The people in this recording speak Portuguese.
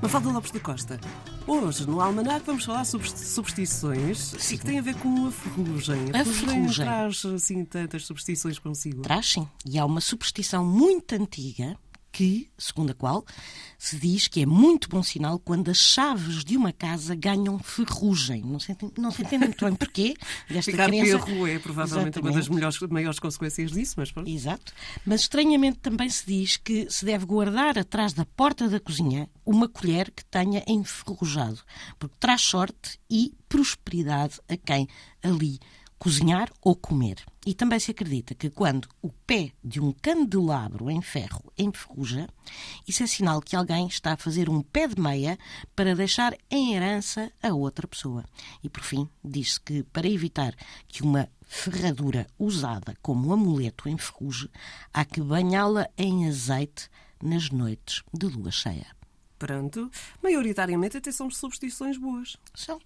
Mafalda Lopes da Costa. Hoje, no Almanac, vamos falar sobre superstições sim. que têm a ver com a ferrugem. A, a ferrugem traz assim tantas superstições consigo. Traz sim. E há uma superstição muito antiga que, segundo a qual, se diz que é muito bom sinal quando as chaves de uma casa ganham ferrugem. Não se entende, não se entende muito bem porquê desta Ficar crença. perro é provavelmente Exatamente. uma das melhores, maiores consequências disso, mas pronto. Exato. Mas estranhamente também se diz que se deve guardar atrás da porta da cozinha uma colher que tenha enferrujado, porque traz sorte e prosperidade a quem ali cozinhar ou comer. E também se acredita que quando o pé de um candelabro em ferro enferruja, isso é sinal que alguém está a fazer um pé de meia para deixar em herança a outra pessoa. E por fim, diz-se que para evitar que uma ferradura usada como amuleto enferruje, há que banhá-la em azeite nas noites de lua cheia. Pronto, maioritariamente até são substituições boas. São.